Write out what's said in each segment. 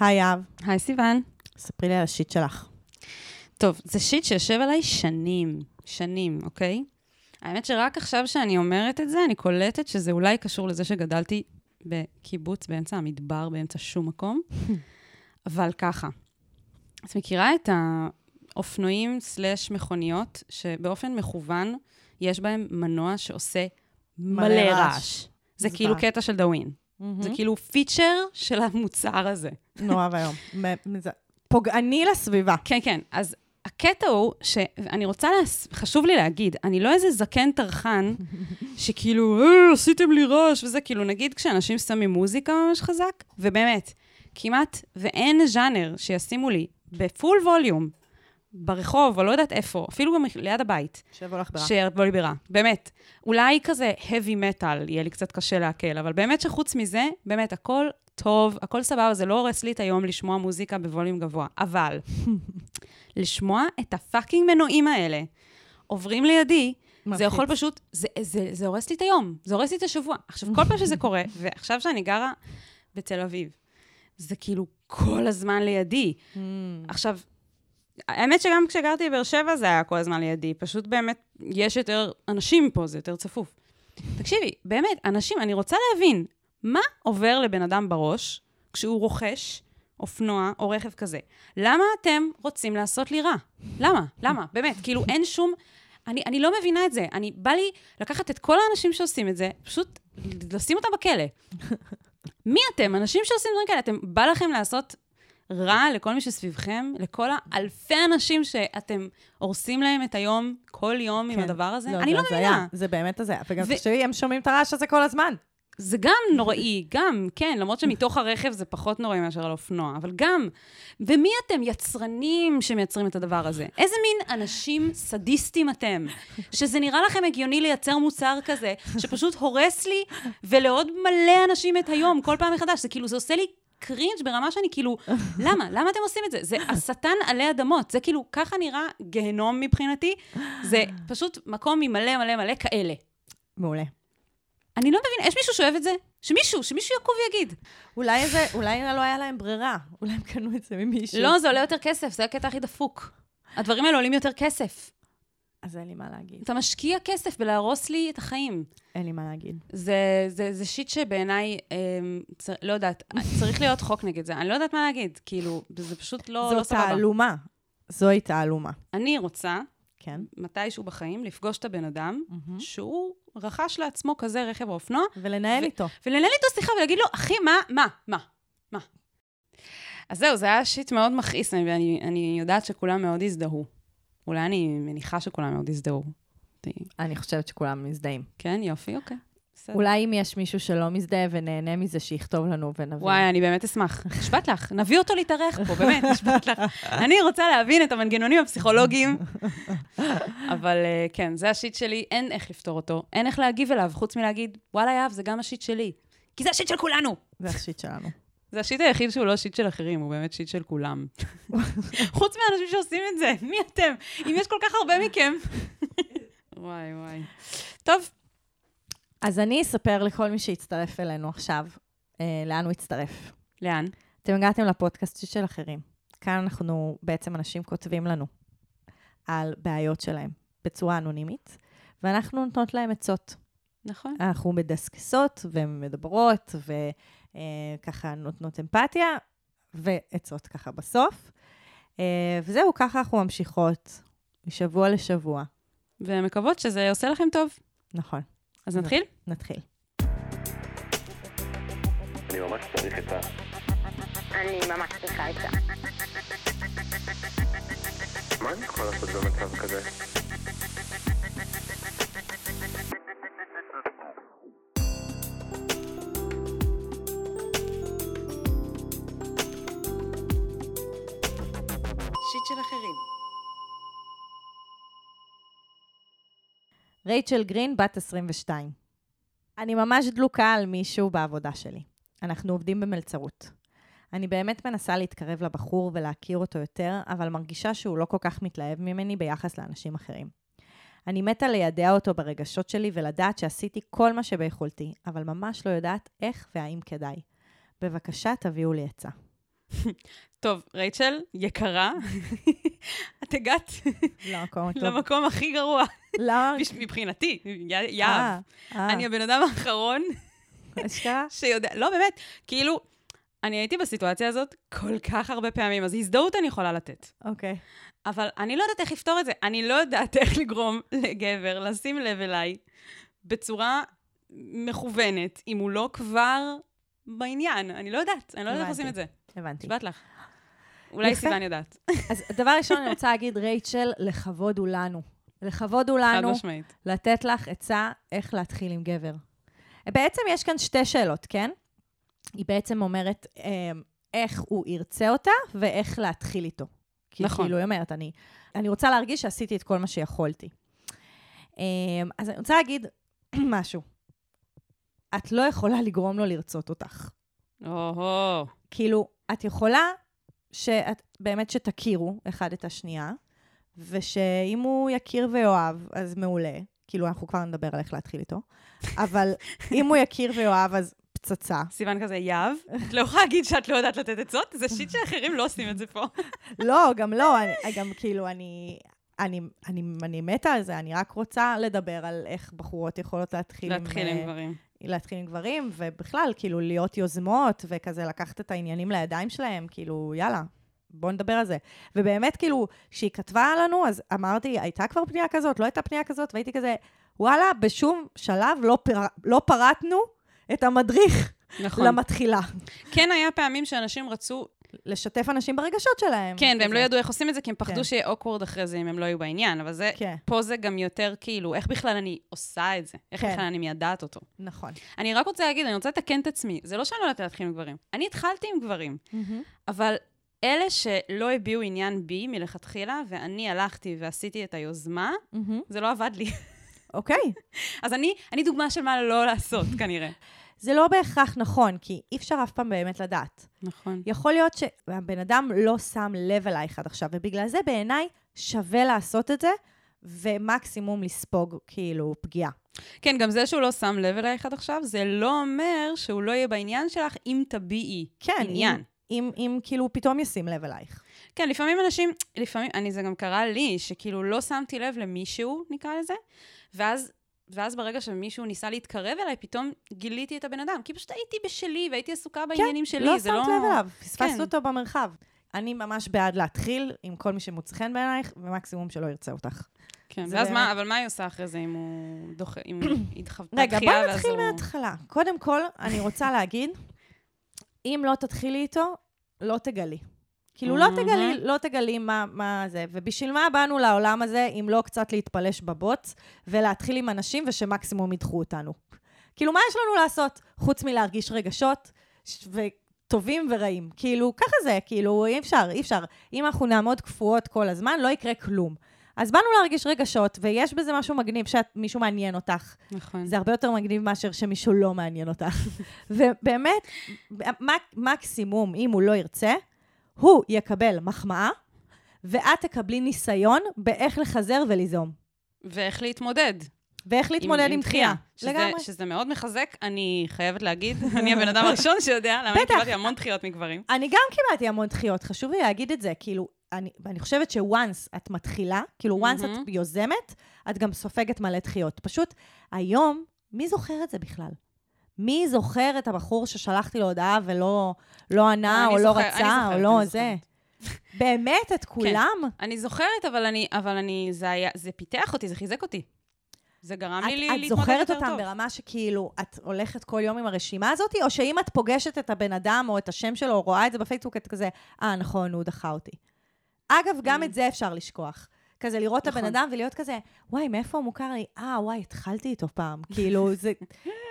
היי יהב, היי סיוון. ספרי לי על השיט שלך. טוב, זה שיט שיושב עליי שנים, שנים, אוקיי? האמת שרק עכשיו שאני אומרת את זה, אני קולטת שזה אולי קשור לזה שגדלתי בקיבוץ באמצע המדבר, באמצע שום מקום, אבל ככה. את מכירה את האופנועים סלאש מכוניות, שבאופן מכוון יש בהם מנוע שעושה מלא רעש. זה. כאילו קטע של דאווין. זה כאילו פיצ'ר של המוצר הזה. נורא ואיום. פוגעני לסביבה. כן, כן. אז הקטע הוא שאני רוצה, להס... חשוב לי להגיד, אני לא איזה זקן טרחן, שכאילו, אה, עשיתם לי רעש וזה, כאילו, נגיד כשאנשים שמים מוזיקה ממש חזק, ובאמת, כמעט ואין ז'אנר שישימו לי בפול ווליום, ברחוב, או לא יודעת איפה, אפילו במח... ליד הבית, שיבוא לך ברע. שיבוא לי ברע. באמת. אולי כזה heavy metal, יהיה לי קצת קשה לעכל, אבל באמת שחוץ מזה, באמת, הכל טוב, הכל סבבה, זה לא הורס לי את היום לשמוע מוזיקה בווליום גבוה. אבל, לשמוע את הפאקינג מנועים האלה עוברים לידי, זה מלחיץ. יכול פשוט, זה, זה, זה הורס לי את היום, זה הורס לי את השבוע. עכשיו, כל פעם שזה קורה, ועכשיו שאני גרה בתל אביב, זה כאילו כל הזמן לידי. Mm. עכשיו, האמת שגם כשגרתי בבאר שבע זה היה כל הזמן לידי, פשוט באמת, יש יותר אנשים פה, זה יותר צפוף. תקשיבי, באמת, אנשים, אני רוצה להבין, מה עובר לבן אדם בראש כשהוא רוכש אופנוע או רכב כזה? למה אתם רוצים לעשות לי רע? למה? למה? באמת, כאילו, אין שום... אני, אני לא מבינה את זה. אני, בא לי לקחת את כל האנשים שעושים את זה, פשוט לשים אותם בכלא. מי אתם? אנשים שעושים דברים כאלה. אתם, בא לכם לעשות רע לכל מי שסביבכם, לכל האלפי אנשים שאתם הורסים להם את היום, כל יום עם כן. הדבר הזה? לא, אני לא הזיה. מבינה. זה באמת הזיה. וגם ו- תחשבי, הם שומעים את הרעש הזה כל הזמן. זה גם נוראי, גם, כן, למרות שמתוך הרכב זה פחות נוראי מאשר על אופנוע, אבל גם. ומי אתם? יצרנים שמייצרים את הדבר הזה. איזה מין אנשים סדיסטים אתם, שזה נראה לכם הגיוני לייצר מוצר כזה, שפשוט הורס לי ולעוד מלא אנשים את היום, כל פעם מחדש. זה כאילו, זה עושה לי קרינג' ברמה שאני כאילו, למה? למה אתם עושים את זה? זה השטן עלי אדמות. זה כאילו, ככה נראה גיהנום מבחינתי. זה פשוט מקום ממלא מלא מלא כאלה. מעולה. אני לא מבינה, יש מישהו שאוהב את זה? שמישהו, שמישהו יקום ויגיד. אולי זה, אולי לא היה להם ברירה. אולי הם קנו את זה ממישהו. לא, זה עולה יותר כסף, זה הקטע הכי דפוק. הדברים האלה עולים יותר כסף. אז אין לי מה להגיד. אתה משקיע כסף בלהרוס לי את החיים. אין לי מה להגיד. זה, זה, זה שיט שבעיניי, אמ, צר, לא יודעת, צריך להיות חוק נגד זה. אני לא יודעת מה להגיד, כאילו, זה פשוט לא, לא סבבה. תעלומה. זוהי תעלומה. אני רוצה, כן. מתישהו בחיים, לפגוש את הבן אדם שהוא רכש לעצמו כזה רכב או אופנוע, ולנהל ו- איתו. ולנהל איתו שיחה ולהגיד לו, אחי, מה, מה, מה, מה? אז זהו, זה היה שיט מאוד מכעיס, ואני אני יודעת שכולם מאוד הזדהו. אולי אני מניחה שכולם מאוד הזדהו. אני חושבת שכולם מזדהים. כן, יופי, אוקיי. בסדר. אולי אם יש מישהו שלא מזדהה ונהנה מזה, שיכתוב לנו ונבין. וואי, אני באמת אשמח. נשבעת לך, נביא אותו להתארח פה, באמת, נשבעת לך. אני רוצה להבין את המנגנונים הפסיכולוגיים. אבל אה, כן, זה השיט שלי, אין איך לפתור אותו, אין איך להגיב אליו, חוץ מלהגיד, וואלה, יהב, זה גם השיט שלי. כי זה השיט של כולנו. זה השיט שלנו. זה השיט היחיד שהוא לא שיט של אחרים, הוא באמת שיט של כולם. חוץ מהאנשים שעושים את זה, מי אתם? אם יש כל כך הרבה מכם. וואי, וואי. טוב, אז אני אספר לכל מי שיצטרף אלינו עכשיו, אה, לאן הוא יצטרף. לאן? אתם הגעתם לפודקאסט של אחרים. כאן אנחנו, בעצם אנשים כותבים לנו על בעיות שלהם בצורה אנונימית, ואנחנו נותנות להם עצות. נכון. אנחנו מדסקסות ומדברות, וככה נותנות אמפתיה, ועצות ככה בסוף. אה, וזהו, ככה אנחנו ממשיכות, משבוע לשבוע. ומקוות שזה עושה לכם טוב. נכון, אז נתחיל? נתחיל. אני ממש צריך את ה... אני ממש צריכה את זה. מה אני יכול לעשות במצב כזה? של אחרים. רייצ'ל גרין, בת 22. אני ממש דלוקה על מישהו בעבודה שלי. אנחנו עובדים במלצרות. אני באמת מנסה להתקרב לבחור ולהכיר אותו יותר, אבל מרגישה שהוא לא כל כך מתלהב ממני ביחס לאנשים אחרים. אני מתה לידע אותו ברגשות שלי ולדעת שעשיתי כל מה שביכולתי, אבל ממש לא יודעת איך והאם כדאי. בבקשה, תביאו לי עצה. טוב, רייצ'ל, יקרה, את הגעת למקום הכי גרוע, למה? מבחינתי, י- אה, יהב. אה, אני הבן אדם האחרון אשכרה? שיודע, לא, באמת, כאילו, אני הייתי בסיטואציה הזאת כל כך הרבה פעמים, אז הזדהות אני יכולה לתת. אוקיי. אבל אני לא יודעת איך לפתור את זה. אני לא יודעת איך לגרום לגבר לשים לב אליי בצורה מכוונת, אם הוא לא כבר בעניין. אני לא יודעת, אני לא יודעת איך עושים את זה. הבנתי. נשבעת לך. אולי. סיוון יודעת. אז דבר ראשון, אני רוצה להגיד, רייצ'ל, לכבוד הוא לנו. לכבוד הוא חד לנו משמעית. לתת לך עצה איך להתחיל עם גבר. בעצם יש כאן שתי שאלות, כן? היא בעצם אומרת אמ, איך הוא ירצה אותה ואיך להתחיל איתו. כי נכון. כאילו, היא אומרת, אני, אני רוצה להרגיש שעשיתי את כל מה שיכולתי. אמ, אז אני רוצה להגיד משהו. את לא יכולה לגרום לו לרצות אותך. או-הו. כאילו, את יכולה שאת, באמת שתכירו אחד את השנייה, ושאם הוא יכיר ויאהב, אז מעולה. כאילו, אנחנו כבר נדבר על איך להתחיל איתו. אבל אם הוא יכיר ויאהב, אז פצצה. סיוון כזה, יהב, את לא יכולה להגיד שאת לא יודעת לתת עצות? זה שיט שאחרים לא עושים את זה פה. לא, גם לא, אני, גם כאילו, אני, אני, אני, אני מתה על זה, אני רק רוצה לדבר על איך בחורות יכולות להתחיל, להתחיל עם, עם אה, דברים. להתחיל עם גברים, ובכלל, כאילו, להיות יוזמות, וכזה לקחת את העניינים לידיים שלהם, כאילו, יאללה, בואו נדבר על זה. ובאמת, כאילו, כשהיא כתבה לנו, אז אמרתי, הייתה כבר פנייה כזאת, לא הייתה פנייה כזאת, והייתי כזה, וואלה, בשום שלב לא, פר... לא פרטנו את המדריך נכון. למתחילה. כן היה פעמים שאנשים רצו, לשתף אנשים ברגשות שלהם. כן, והם. לא ידעו איך עושים את זה, כי הם פחדו כן. שיהיה אוקוורד אחרי זה אם הם לא יהיו בעניין, אבל זה, כן, פה זה גם יותר כאילו, איך בכלל אני עושה את זה? איך כן. בכלל אני מיידעת אותו? נכון. אני רק רוצה להגיד, אני רוצה לתקן את עצמי. זה לא שאני לא יודעת להתחיל עם גברים. אני התחלתי עם גברים, אבל אלה שלא הביעו עניין בי מלכתחילה, ואני הלכתי ועשיתי את היוזמה, זה לא עבד לי. אוקיי. אז אני, אני דוגמה של מה לא לעשות, כנראה. זה לא בהכרח נכון, כי אי אפשר אף פעם באמת לדעת. נכון. יכול להיות שהבן אדם לא שם לב אלייך עד עכשיו, ובגלל זה בעיניי שווה לעשות את זה, ומקסימום לספוג כאילו פגיעה. כן, גם זה שהוא לא שם לב אלייך עד עכשיו, זה לא אומר שהוא לא יהיה בעניין שלך אם תביעי כן, עניין. אם, אם, אם כאילו פתאום ישים לב אלייך. כן, לפעמים אנשים, לפעמים, אני, זה גם קרה לי, שכאילו לא שמתי לב למישהו, נקרא לזה, ואז, ואז ברגע שמישהו ניסה להתקרב אליי, פתאום גיליתי את הבן אדם. כי פשוט הייתי בשלי, והייתי עסוקה בעניינים שלי, לא זה שמת לא... לב אליו, פספסת כן. אותו במרחב. אני ממש בעד להתחיל עם כל מי שמוצא חן בעינייך, ומקסימום שלא ירצה אותך. כן, ואז באמת- מה, אבל מה היא עושה אחרי זה אם הוא דוחה, אם היא דחתה רגע, בואי נתחיל הוא- מההתחלה. קודם כל, אני רוצה להגיד, אם לא תתחילי איתו, לא תגלי. כאילו, לא מהמם. תגלי, לא תגלי מה, מה זה. ובשביל מה באנו לעולם הזה, אם לא קצת להתפלש בבוץ, ולהתחיל עם אנשים ושמקסימום ידחו אותנו. כאילו, מה יש לנו לעשות חוץ מלהרגיש רגשות, וטובים ורעים? כאילו, ככה זה, כאילו, אי אפשר, אי אפשר. אם אנחנו נעמוד קפואות כל הזמן, לא יקרה כלום. אז באנו להרגיש רגשות, ויש בזה משהו מגניב שמישהו מעניין אותך. נכון. זה הרבה יותר מגניב מאשר שמישהו לא מעניין אותך. ובאמת, מק, מקסימום, אם הוא לא ירצה, הוא יקבל מחמאה, ואת תקבלי ניסיון באיך לחזר וליזום. ואיך להתמודד. ואיך להתמודד עם, דחייה. שזה, לגמרי. שזה מאוד מחזק, אני חייבת להגיד, אני הבן אדם הראשון שיודע, למה אני. קיבלתי המון דחיות מגברים. אני גם קיבלתי המון דחיות, חשוב לי להגיד את זה. כאילו, אני, אני חושבת ש-once את מתחילה, כאילו, once את. יוזמת, את גם סופגת מלא דחיות. פשוט, היום, מי זוכר את זה בכלל? מי זוכר את הבחור ששלחתי לו הודעה ולא לא ענה, או לא זוכר- אני רצה, זוכרת, או לא אני זה? באמת, את כולם? אני זוכרת, אבל אני, אבל אני, זה היה, זה פיתח אותי, זה חיזק אותי. זה גרם לי את, לי את להתמודד זוכרת יותר אותם טוב. ברמה שכאילו, את הולכת כל יום עם הרשימה הזאת, או שאם את פוגשת את הבן אדם או את השם שלו, או רואה את זה בפייסבוק, את כזה, אה, נכון, הוא דחה אותי. אגב, גם Mm. את זה אפשר לשכוח. כזה לראות את הבן נכון. אדם ולהיות כזה, וואי, מאיפה הוא מוכר לי? אה, וואי, התחלתי איתו פעם. כאילו, זה,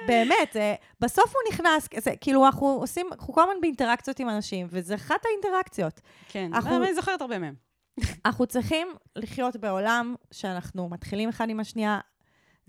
באמת, זה, בסוף הוא נכנס, זה, כאילו, אנחנו עושים, אנחנו כל הזמן באינטראקציות עם אנשים, וזה אחת האינטראקציות. כן, אנחנו- אני זוכרת הרבה מהם. אנחנו צריכים לחיות בעולם שאנחנו מתחילים אחד עם השנייה.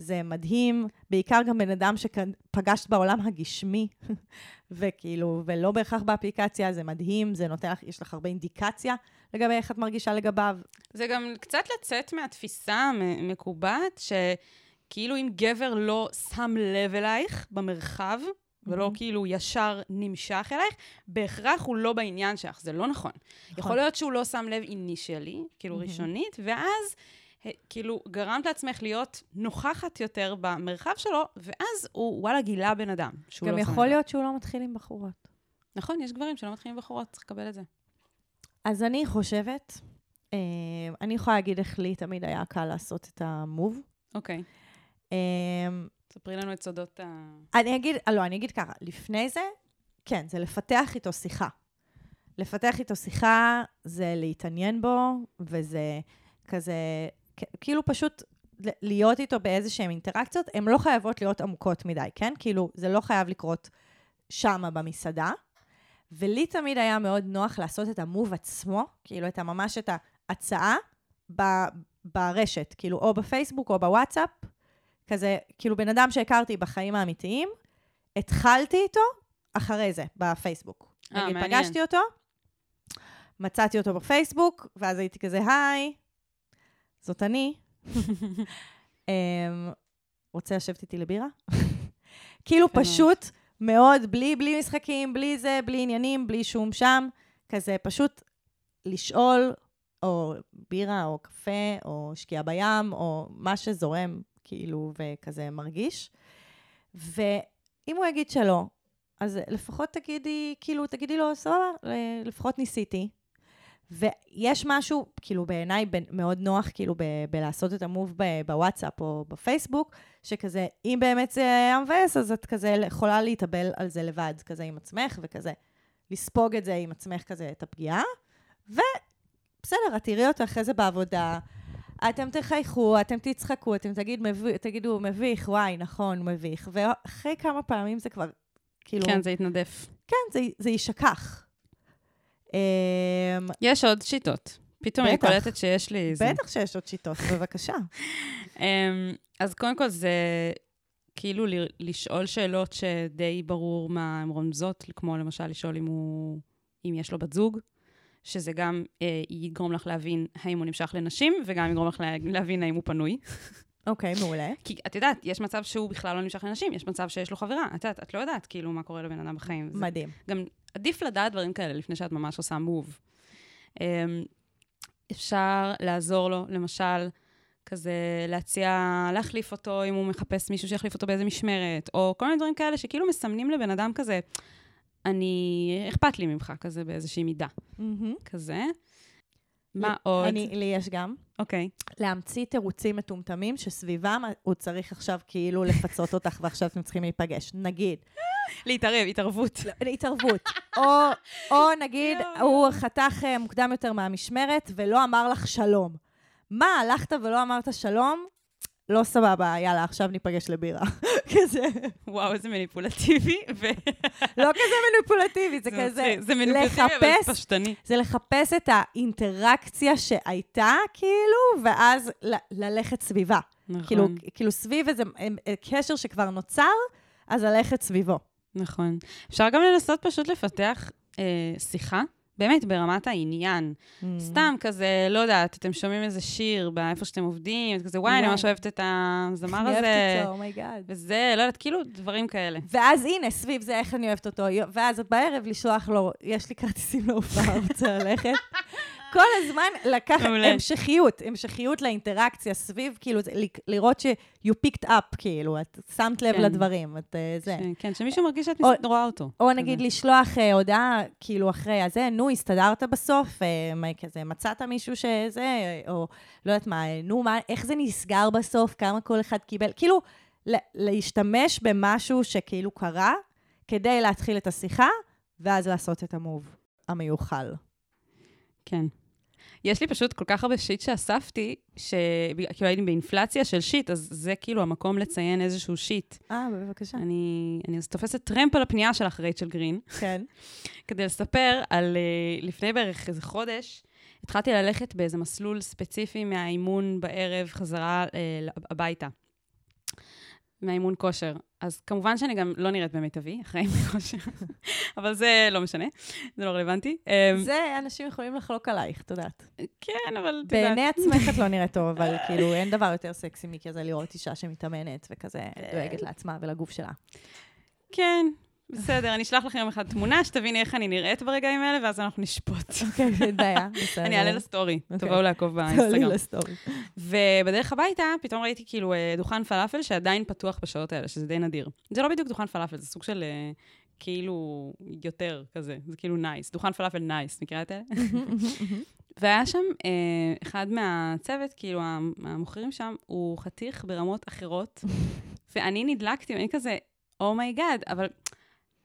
זה מדהים, בעיקר גם בן אדם שפגשת בעולם הגשמי, וכאילו, ולא בהכרח באפליקציה, זה מדהים, זה נותן לך, יש לך הרבה אינדיקציה לגבי איך את מרגישה לגביו. זה גם קצת לצאת מהתפיסה המקובעת, שכאילו אם גבר לא שם לב אלייך במרחב, ולא כאילו ישר נמשך אלייך, בהכרח הוא לא בעניין שלך, זה לא נכון. יכול להיות שהוא לא שם לב אינישלי, כאילו ראשונית, ואז כאילו גרמת לעצמך להיות נוכחת יותר במרחב שלו, ואז הוא, וואלה, גילה בן אדם שהוא גם לא יכול. להיות שהוא לא מתחיל עם בחורות. נכון, יש גברים שלא מתחילים עם בחורות, צריך לקבל את זה. אז אני חושבת, אה, אני יכולה להגיד איך לי תמיד היה קל לעשות את המוב. אוקיי. אה, ספרי לנו את סודות ה... אני אגיד, לא, אני אגיד ככה, לפני זה, כן, זה לפתח איתו שיחה. לפתח איתו שיחה זה להתעניין בו, וזה כזה, כאילו פשוט להיות איתו באיזשהן אינטראקציות, הן לא חייבות להיות עמוקות מדי, כן? כאילו, זה לא חייב לקרות שמה במסעדה. ולי תמיד היה מאוד נוח לעשות את המוב עצמו, כאילו, את ממש את ההצעה ב- ברשת, כאילו, או בפייסבוק או בוואטסאפ, כזה, כאילו, בן אדם שהכרתי בחיים האמיתיים, התחלתי איתו אחרי זה, בפייסבוק. אה, מעניין. פגשתי אותו, מצאתי אותו בפייסבוק, ואז הייתי כזה, היי, זאת אני. אמ, רוצה לשבת איתי לבירה? כאילו. פשוט מאוד, בלי, בלי משחקים, בלי זה, בלי עניינים, בלי שום שם, כזה פשוט לשאול, או בירה, או קפה, או שקיעה בים, או מה שזורם, כאילו, וכזה מרגיש. ואם הוא יגיד שלא, אז לפחות תגידי, כאילו, תגידי לו, סבבה, לפחות ניסיתי. ויש משהו, כאילו, בעיניי מאוד נוח, כאילו, ב- בלעשות את המוב ב- בוואטסאפ או בפייסבוק, שכזה, אם באמת זה היה מבאס, אז את כזה יכולה להתאבל על זה לבד, כזה עם עצמך, וכזה לספוג את זה עם עצמך כזה, את הפגיעה. ובסדר, את תראי אותו אחרי זה בעבודה. אתם תחייכו, אתם תצחקו, אתם תגיד, מביא, תגידו, מביך, וואי, נכון, מביך. ואחרי כמה פעמים זה כבר, כאילו... כן, זה התנדף. כן, זה, זה יישכח. אמ, יש עוד שיטות. פתאום אני. קולטת שיש לי איזה... בטח שיש עוד שיטות, בבקשה. אמ, אז קודם כל זה כאילו ל- לשאול שאלות שדי ברור מה הן רומזות, כמו למשל לשאול אם הוא, אם יש לו בת זוג, שזה גם אה, יגרום לך להבין האם הוא נמשך לנשים, וגם יגרום לך לה- להבין האם הוא פנוי. אוקיי, מעולה. כי את יודעת, יש מצב שהוא בכלל לא נמשך לנשים, יש מצב שיש לו חברה. את יודעת, את לא יודעת כאילו מה קורה לבן אדם בחיים. מדהים. גם עדיף לדעת דברים כאלה לפני שאת ממש עושה מוב. Um, אפשר לעזור לו, למשל, כזה להציע להחליף אותו אם הוא מחפש מישהו שיחליף אותו באיזה משמרת, או כל מיני דברים כאלה שכאילו מסמנים לבן אדם כזה, אני, אכפת לי ממך, כזה באיזושהי מידה, מהמם. כזה. מה עוד? אני, לי יש גם. אוקיי. להמציא תירוצים מטומטמים שסביבם הוא צריך עכשיו כאילו לפצות אותך ועכשיו אתם צריכים להיפגש. נגיד, להתערב, התערבות. התערבות. או, או נגיד. הוא חתך אה, מוקדם יותר מהמשמרת ולא אמר לך שלום. מה, הלכת ולא אמרת שלום? לא סבבה, יאללה, עכשיו ניפגש לבירה. כזה, וואו, איזה מניפולטיבי. ו... לא כזה מניפולטיבי, זה כזה מצחיק. זה מניפולטיבי, אבל לחפש זה פשטני. זה לחפש את האינטראקציה שהייתה, כאילו, ואז ל- ללכת סביבה. נכון. כאילו, כאילו סביב איזה אה, אה, קשר שכבר נוצר, אז ללכת סביבו. נכון. אפשר גם לנסות פשוט לפתח אה, שיחה, באמת, ברמת העניין. Mm. סתם כזה, לא יודעת, אתם שומעים איזה שיר באיפה שאתם עובדים, כזה, וואי, אני. ממש אוהבת את הזמר אני אוהבת הזה, אותו, oh my god. וזה, לא יודעת, כאילו, דברים כאלה. ואז הנה, סביב זה איך אני אוהבת אותו. ואז בערב לשלוח לו, יש לי כרטיסים להופעה, רוצה ללכת. כל הזמן לקחת. המשכיות, המשכיות לאינטראקציה סביב, כאילו, לראות ש- you picked up, כאילו, את שמת לב כן. לדברים, את אה, זה. ש- כן, שמישהו מרגיש שאת או- רואה אותו. או כזה. נגיד לשלוח אה, הודעה, כאילו, אחרי הזה, נו, הסתדרת בסוף, אה, מה, כזה, מצאת מישהו שזה, אה, או לא יודעת מה, אה, נו, מה, איך זה נסגר בסוף, כמה כל אחד קיבל, כאילו, להשתמש במשהו שכאילו קרה, כדי להתחיל את השיחה, ואז לעשות את המוב המיוחל. כן. יש לי פשוט כל כך הרבה shit שאספתי, שכאילו הייתי באינפלציה של shit, אז זה כאילו המקום לציין איזשהו shit. אה, בבקשה. אני, אני אז תופסת טרמפ על הפנייה שלך, רייצ'ל גרין. כן. כדי לספר על uh, לפני בערך איזה חודש, התחלתי ללכת באיזה מסלול ספציפי מהאימון בערב חזרה uh, הביתה. מהאימון כושר. אז כמובן שאני גם לא נראית במיטבי אחרי אימון כושר, אבל זה לא משנה, זה לא רלוונטי. Um, זה, אנשים יכולים לחלוק עלייך, את יודעת. כן, אבל את יודעת. בעיני עצמך את לא נראית טוב, אבל כאילו, אין דבר יותר סקסי מכזה לראות אישה שמתאמנת וכזה דואגת לעצמה ולגוף שלה. כן, בסדר, אני אשלח לכם יום אחד תמונה, שתביני איך אני נראית ברגעים האלה, ואז אנחנו נשפוט. אוקיי, אין בעיה, בסדר. אני אעלה לסטורי, אוקיי. תבואו לעקוב תעלי באינסטגרם. לסטורי. ובדרך הביתה, פתאום ראיתי כאילו אה, דוכן פלאפל שעדיין פתוח בשעות האלה, שזה די נדיר. זה לא בדיוק דוכן פלאפל, זה סוג של אה, כאילו יותר כזה, זה כאילו nice. דוכן פלאפל nice, מכירה את אלה? והיה שם אה, אחד מהצוות, כאילו, המוכרים שם, הוא חתיך ברמות אחרות, ואני נדלקתי, ואני כזה, oh my god, אבל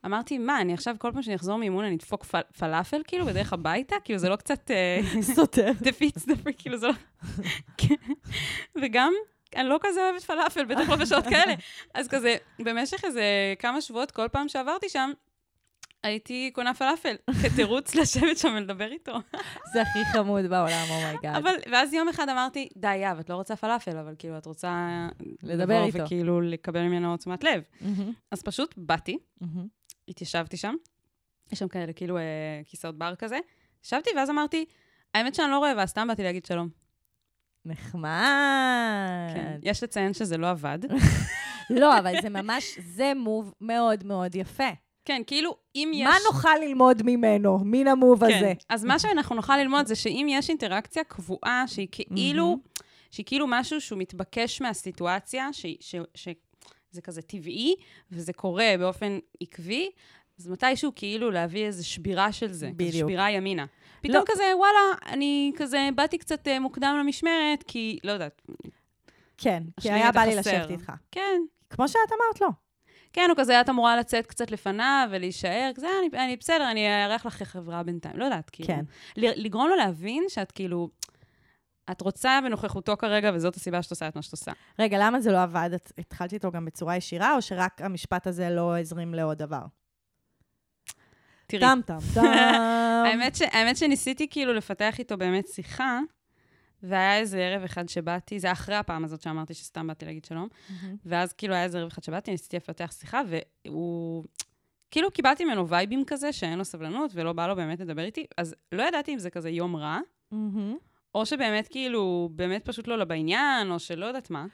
אמרתי, מה, אני עכשיו כל פעם שאני אחזור מאימון, אני אדפוק פל- פלאפל, כאילו, בדרך הביתה? כאילו, זה לא קצת... אה, סותר. defeats the fact, כאילו זה לא... כן. וגם, אני לא כזה אוהבת פלאפל, בטח לא בשעות כאלה. אז כזה, במשך איזה כמה שבועות, כל פעם שעברתי שם, הייתי קונה פלאפל, כתירוץ לשבת שם ולדבר איתו. זה הכי חמוד בעולם, oh my god. אבל, ואז יום אחד אמרתי, די, יהב, את לא רוצה פלאפל, אבל כאילו, את רוצה... לדבר איתו. וכאילו לקבל ממנו תשומת לב. אז פשוט באתי. התיישבתי שם, יש שם כאלה, כאילו, אה, כיסאות בר כזה, ישבתי, ואז אמרתי, האמת שאני לא רעבה, סתם באתי להגיד שלום. נחמד. כן. יש לציין שזה לא עבד. לא, אבל זה ממש, זה מוב מאוד מאוד יפה. כן, כאילו, אם יש... מה נוכל ללמוד ממנו, מן המוב כן. הזה? אז מה שאנחנו נוכל ללמוד זה שאם יש אינטראקציה קבועה, שהיא כאילו, שהיא כאילו משהו שהוא מתבקש מהסיטואציה, ש, ש, ש, שזה כזה טבעי, וזה קורה באופן עקבי, אז מתישהו כאילו להביא איזו שבירה של זה. בדיוק. שבירה ימינה. פתאום לא. כזה, וואלה, אני כזה באתי קצת אה, מוקדם למשמרת, כי, לא יודעת, כן, כי היה בא לי. לשבת איתך. כן. כמו שאת אמרת לו. כן, או כזה, את אמורה לצאת קצת לפניו ולהישאר, כזה, אני, אני בסדר, אני אארח לך חברה בינתיים. לא יודעת, כאילו. כן. לגרום לו להבין שאת כאילו, את רוצה בנוכחותו כרגע, וזאת הסיבה שאת עושה את מה שאת עושה. רגע, למה זה לא עבד? את התחלת איתו גם בצורה ישירה, או שרק המשפט הזה לא הזרים לעוד דבר? תראי, טם טם טם. האמת, ש, האמת שניסיתי כאילו לפתח איתו באמת שיחה, והיה איזה ערב אחד שבאתי, זה אחרי הפעם הזאת שאמרתי שסתם באתי להגיד שלום. ואז כאילו היה איזה ערב אחד שבאתי, ניסיתי לפתח שיחה, והוא... כאילו קיבלתי ממנו וייבים כזה, שאין לו סבלנות ולא בא לו באמת לדבר איתי, אז לא ידעתי אם זה כזה יום רע, מהמם. או שבאמת כאילו, באמת פשוט לא בעניין, או שלא יודעת מה.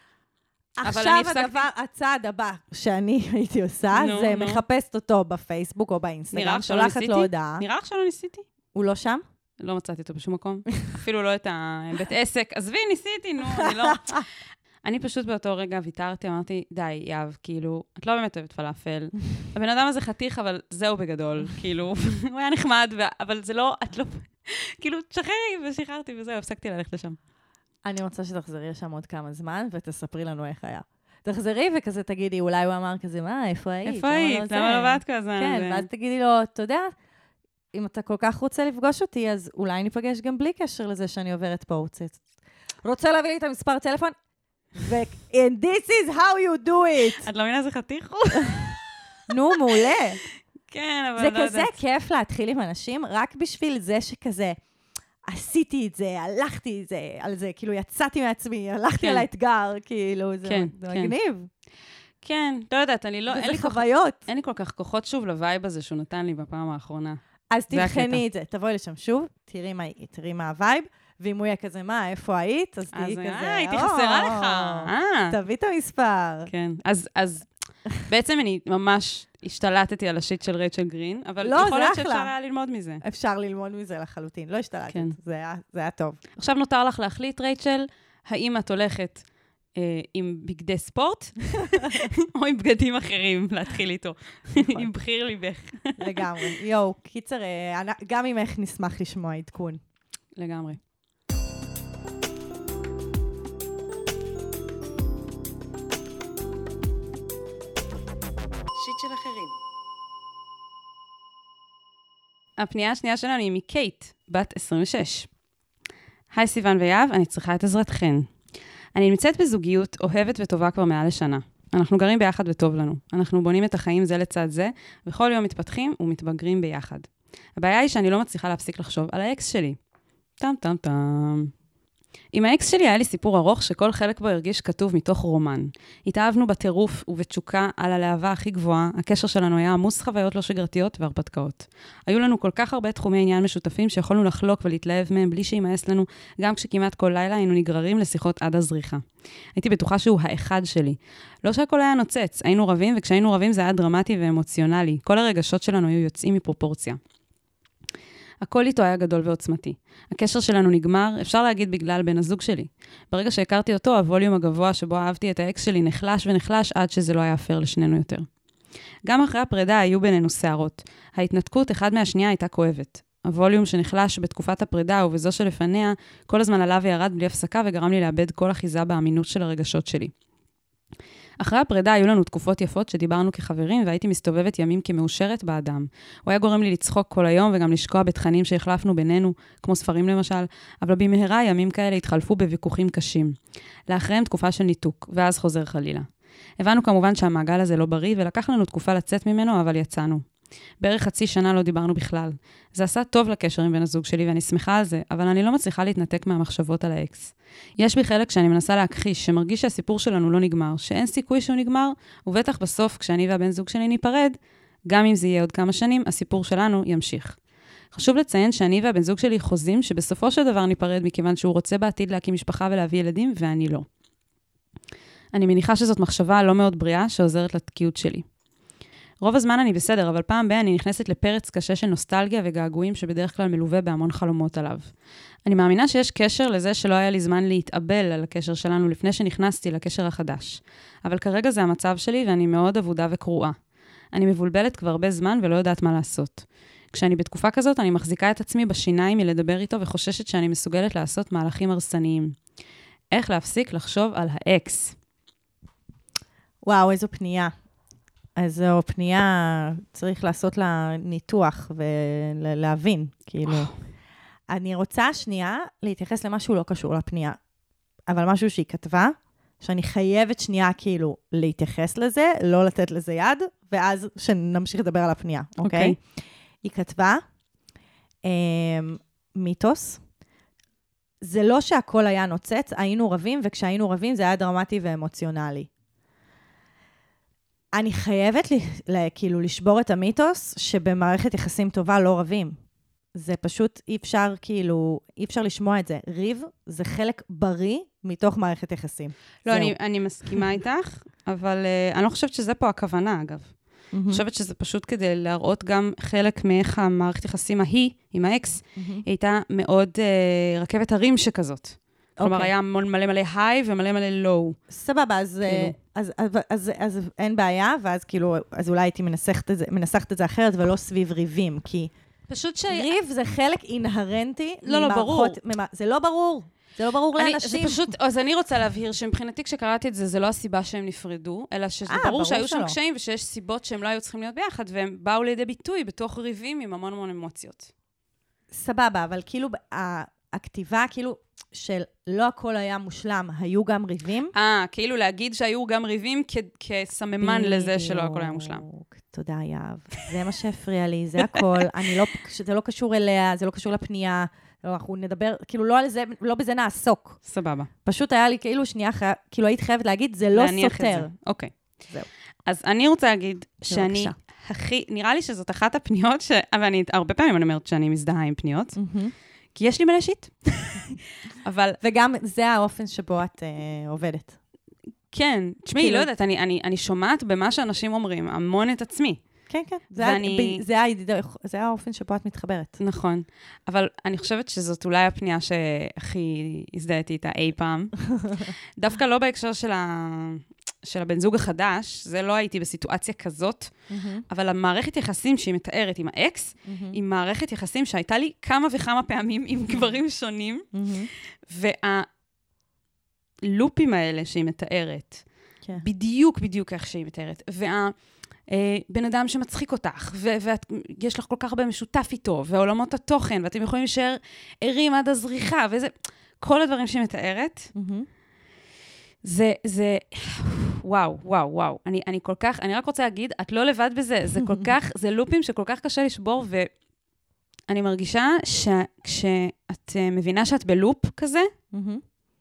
עכשיו הדבר, הצעד הבא שאני הייתי עושה, נו, זה נו. מחפשת אותו בפייסבוק או באינסטגרם, שולחת? לו הודעה. נראה לך שלא ניסיתי? הוא לא שם? לא מצאתי אותו בשום מקום. אפילו לא את הבית עסק. עזבי, ניסיתי, נו, אני לא... אני פשוט באותו רגע ויתרתי, אמרתי, די, יהב, כאילו, את לא באמת אוהבת פלאפל. הבן אדם הזה חתיך, אבל זהו בגדול. כאילו, הוא היה נחמד, אבל זה לא, את לא... כאילו, תשחררי, ושחררתי, וזהו, הפסקתי ללכת לשם. אני רוצה שתחזרי לשם עוד כמה זמן ותספרי לנו איך היה. תחזרי וכזה תגידי, אולי הוא אמר כזה, מה, איפה היית? איפה לא היית? זה?" למה לא באת כל הזמן? כן, הזה?" ואז תגידי לו, אתה יודע, אם אתה כל כך רוצה לפגוש אותי, אז אולי ניפגש גם בלי קשר לזה שאני עוברת פה. רוצה, רוצה להביא לי את המספר טלפון? ו- and this is how you do it. את לא מבינה איזה חתיך הוא? נו, מעולה. כן, אבל זה לא כזה יודעת. כיף להתחיל עם אנשים, רק בשביל זה שכזה, עשיתי את זה, הלכתי את זה, על זה, כאילו יצאתי מעצמי, הלכתי כן. על האתגר, כאילו, זה כן, זה כן. מגניב. כן, לא יודעת, אני לא... אין לי וזה כוח- חוויות. אין לי כל כך כוחות שוב ל vibe הזה שהוא נתן לי בפעם האחרונה. אז זה. תבחני את זה, תבואי לשם שוב, תראי מה, תראי מה ה vibe, ואם הוא יהיה כזה, מה, איפה היית? אז תהיי אז כזה, אה, הייתי "או, חסרה לך. אה. תביא את המספר. כן, אז בעצם אני ממש השתלטתי על ה shit של רייצ'ל גרין, אבל לא, יכול להיות. שאפשר היה ללמוד מזה. אפשר ללמוד מזה לחלוטין, לא השתלטת, כן. זה היה- זה היה טוב. עכשיו נותר לך להחליט, רייצ'ל, האם את הולכת אה, עם בגדי ספורט, או עם בגדים אחרים, להתחיל איתו. נכון. עם בחיר ליבך. לגמרי. יואו, קיצר, אה, גם ממך נשמח לשמוע עדכון. לגמרי. הפנייה השנייה שלנו היא מקייט, בת 26. היי סיוון ויהב, אני צריכה את עזרתכן. אני נמצאת בזוגיות אוהבת וטובה כבר מעל לשנה. אנחנו גרים ביחד וטוב לנו. אנחנו בונים את החיים זה לצד זה, וכל יום מתפתחים ומתבגרים ביחד. הבעיה היא שאני לא מצליחה להפסיק לחשוב על האקס שלי. טם טם טם. עם האקס שלי היה לי סיפור ארוך שכל חלק בו הרגיש כתוב מתוך רומן. התאהבנו בטירוף ובתשוקה על הלהבה הכי גבוהה, הקשר שלנו היה עמוס חוויות לא שגרתיות והרפתקאות. היו לנו כל כך הרבה תחומי עניין משותפים שיכולנו לחלוק ולהתלהב מהם בלי שימאס לנו, גם כשכמעט כל לילה היינו נגררים לשיחות עד הזריחה. הייתי בטוחה שהוא האחד שלי. לא שהכל היה נוצץ, היינו רבים, וכשהיינו רבים זה היה דרמטי ואמוציונלי. כל הרגשות שלנו היו יוצאים מפרופורציה. הכל איתו היה גדול ועוצמתי. הקשר שלנו נגמר, אפשר להגיד בגלל בן הזוג שלי. ברגע שהכרתי אותו, הווליום הגבוה שבו אהבתי את האקס שלי נחלש ונחלש עד שזה לא היה פייר לשנינו יותר. גם אחרי הפרידה היו בינינו שערות. ההתנתקות אחד מהשנייה הייתה כואבת. הווליום שנחלש בתקופת הפרידה ובזו שלפניה, כל הזמן עלה וירד בלי הפסקה וגרם לי לאבד כל אחיזה באמינות של הרגשות שלי. אחרי הפרידה היו לנו תקופות יפות שדיברנו כחברים והייתי מסתובבת ימים כמאושרת באדם. הוא היה גורם לי לצחוק כל היום וגם לשקוע בתכנים שהחלפנו בינינו, כמו ספרים למשל, אבל במהרה ימים כאלה התחלפו בוויכוחים קשים. לאחריהם תקופה של ניתוק, ואז חוזר חלילה. הבנו כמובן שהמעגל הזה לא בריא ולקח לנו תקופה לצאת ממנו, אבל יצאנו. בערך חצי שנה לא דיברנו בכלל. זה עשה טוב לקשר עם בן הזוג שלי ואני שמחה על זה, אבל אני לא מצליחה להתנתק מהמחשבות על האקס. יש בי חלק שאני מנסה להכחיש, שמרגיש שהסיפור שלנו לא נגמר, שאין סיכוי שהוא נגמר, ובטח בסוף, כשאני והבן זוג שלי ניפרד, גם אם זה יהיה עוד כמה שנים, הסיפור שלנו ימשיך. חשוב לציין שאני והבן זוג שלי חוזים שבסופו של דבר ניפרד מכיוון שהוא רוצה בעתיד להקים משפחה ולהביא ילדים, ואני לא. אני מניחה שזאת מחשבה לא מאוד בריאה שעוזרת לתקיעות שלי. רוב הזמן אני בסדר, אבל פעם ב- אני נכנסת לפרץ קשה של נוסטלגיה וגעגועים שבדרך כלל מלווה בהמון חלומות עליו. אני מאמינה שיש קשר לזה שלא היה לי זמן להתאבל על הקשר שלנו לפני שנכנסתי לקשר החדש. אבל כרגע זה המצב שלי ואני מאוד אבודה וקרועה. אני מבולבלת כבר הרבה זמן ולא יודעת מה לעשות. כשאני בתקופה כזאת, אני מחזיקה את עצמי בשיניים מלדבר איתו וחוששת שאני מסוגלת לעשות מהלכים הרסניים. איך להפסיק לחשוב על האקס? וואו, איזו פנייה. אז זו פנייה, צריך לעשות לה ניתוח ולהבין, כאילו. אני רוצה שנייה להתייחס למשהו לא קשור לפנייה, אבל משהו שהיא כתבה, שאני חייבת שנייה כאילו להתייחס לזה, לא לתת לזה יד, ואז שנמשיך לדבר על הפנייה, אוקיי? אוקיי. היא כתבה, אמ, מיתוס, זה לא שהכל היה נוצץ, היינו רבים, וכשהיינו רבים זה היה דרמטי ואמוציונלי. אני חייבת לי, ל, כאילו לשבור את המיתוס שבמערכת יחסים טובה לא רבים. זה פשוט אי אפשר, כאילו, אי אפשר לשמוע את זה. ריב זה חלק בריא מתוך מערכת יחסים. לא, זהו. אני, אני מסכימה איתך, אבל uh, אני לא חושבת שזה פה הכוונה, אגב. Mm-hmm. אני חושבת שזה פשוט כדי להראות גם חלק מאיך המערכת יחסים ההיא, עם האקס, היא הייתה מאוד uh, רכבת הרים שכזאת. כלומר, אוקיי. היה מלא מלא היי ומלא מלא לואו. סבבה, אז, כאילו. אז, אז, אז, אז, אין בעיה, ואז כאילו, אז אולי הייתי מנסחת את זה, מנסחת את זה אחרת ולא סביב ריבים, כי פשוט ש... ריב זה חלק אינהרנטי לא, לא, ממערכות- ממע- זה לא ברור. זה לא ברור אני, לאנשים. זה פשוט, אז אני רוצה להבהיר שמבחינתי כשקראתי את זה, זה לא הסיבה שהם נפרדו, אלא שזה אה, ברור ברור שהיו שם שלא. קשיים ושיש סיבות שהם לא היו צריכים להיות ביחד, והם באו לידי ביטוי בתוך ריבים עם המון המון אמוציות. סבבה, אבל כאילו, הכתיבה, כאילו, של לא הכל היה מושלם, היו גם ריבים. אה, כאילו להגיד שהיו גם ריבים כ- כסממן לזה שלא הכל היה מושלם. תודה, יהב. זה מה שהפריע לי, זה הכל. אני לא, זה לא קשור אליה, זה לא קשור לפנייה. לא, אנחנו נדבר, כאילו, לא על זה, לא בזה נעסוק. סבבה. פשוט היה לי כאילו שנייה אחרי, כאילו היית חייבת להגיד, זה לא סותר. זה. אוקיי. זהו. אז אני רוצה להגיד שאני. הכי, נראה לי שזאת אחת הפניות, ש... אבל אני, הרבה פעמים אני אומרת שאני מזדהה עם פניות, מהמם. כי יש לי מלא שיט. אבל וגם זה האופן שבו את אה, עובדת. כן, תשמעי, כאילו- לא יודעת, אני, אני, אני שומעת במה שאנשים אומרים המון את עצמי. כן, כן. זה, ואני- ה- זה, ה- זה האופן שבו את מתחברת. נכון. אבל אני חושבת שזאת אולי הפנייה שהכי הזדהיתי איתה אי פעם. דווקא לא בהקשר של, ה... של הבן זוג החדש, זה לא הייתי בסיטואציה כזאת, אבל המערכת יחסים שהיא מתארת עם האקס, היא מערכת יחסים שהייתה לי כמה וכמה פעמים עם גברים שונים, והלופים האלה שהיא מתארת, כן. בדיוק בדיוק איך שהיא מתארת. וה... אה, בן אדם שמצחיק אותך, ויש לך כל כך הרבה משותף איתו, ועולמות התוכן, ואתם יכולים להישאר ערים עד הזריחה, וזה... כל הדברים שהיא מתארת, מהמם. זה, זה, וואו, וואו, וואו. אני, אני כל כך, אני רק רוצה להגיד, את לא לבד בזה, זה כל כך, זה לופים שכל כך קשה לשבור, אני מרגישה שכשאת אה, מבינה שאת בלופ כזה.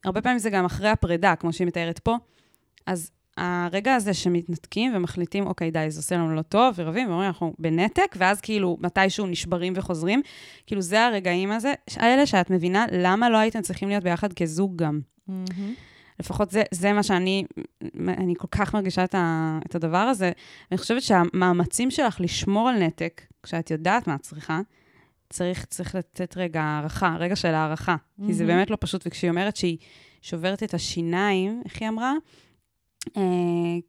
הרבה פעמים זה גם אחרי הפרידה, כמו שהיא מתארת פה, אז הרגע הזה שמתנתקים ומחליטים, אוקיי, די, זה עושה לנו לא טוב, ורבים, ואומרים, אנחנו בנתק, ואז כאילו מתישהו נשברים וחוזרים, כאילו זה הרגעים הזה, האלה שאת מבינה למה לא הייתם צריכים להיות ביחד כזוג גם. מהמם. לפחות זה, זה מה שאני, אני כל כך מרגישה את, ה, את הדבר הזה. אני חושבת שהמאמצים שלך לשמור על נתק, כשאת יודעת מה את צריכה, צריך, צריך לתת רגע הערכה, רגע של הערכה. Mm-hmm. כי זה מהמם. באמת לא פשוט, וכשהיא אומרת שהיא שוברת את השיניים, איך היא אמרה? אה,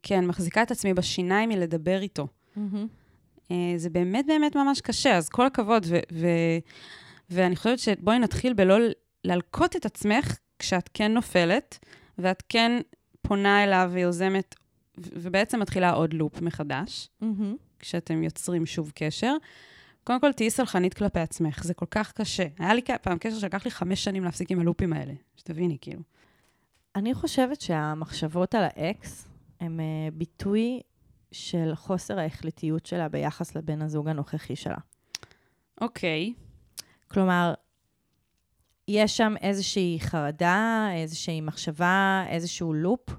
כן, מחזיקה את עצמי בשיניים מלדבר איתו. מהמם. אה, זה באמת באמת ממש קשה, אז כל הכבוד. ו- ו- ואני חושבת שבואי נתחיל בלא להלקות את עצמך כשאת כן נופלת, ואת כן פונה אליו ויוזמת, ובעצם מתחילה עוד לופ מחדש, מהמם. כשאתם יוצרים שוב קשר. קודם כל, תהיי סלחנית כלפי עצמך, זה כל כך קשה. היה לי פעם קשר שלקח לי חמש שנים להפסיק עם הלופים האלה, שתביני, כאילו. אני חושבת שהמחשבות על האקס הם אה, ביטוי של חוסר ההחלטיות שלה ביחס לבן הזוג הנוכחי שלה. אוקיי, כלומר, יש שם איזושהי חרדה, איזושהי מחשבה, איזשהו loop,